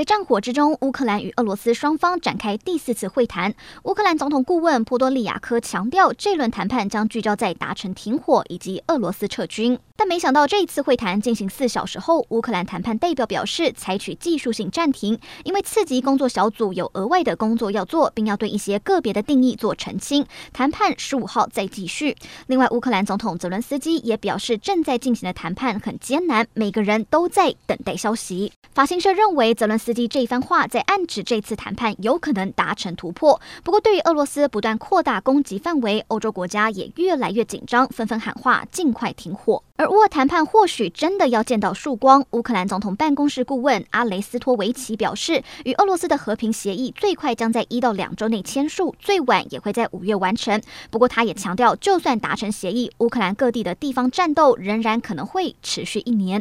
在战火之中，乌克兰与俄罗斯双方展开第四次会谈。乌克兰总统顾问波多利亚科强调，这轮谈判将聚焦在达成停火以及俄罗斯撤军。但没想到，这一次会谈进行四小时后，乌克兰谈判代表表示采取技术性暂停，因为次级工作小组有额外的工作要做，并要对一些个别的定义做澄清。谈判十五号再继续。另外，乌克兰总统泽伦斯基也表示，正在进行的谈判很艰难，每个人都在等待消息。法新社认为，泽伦斯基这一番话在暗指这次谈判有可能达成突破。不过，对于俄罗斯不断扩大攻击范围，欧洲国家也越来越紧张，纷纷喊话尽快停火。而乌俄谈判或许真的要见到曙光。乌克兰总统办公室顾问阿雷斯托维奇表示，与俄罗斯的和平协议最快将在一到两周内签署，最晚也会在五月完成。不过，他也强调，就算达成协议，乌克兰各地的地方战斗仍然可能会持续一年。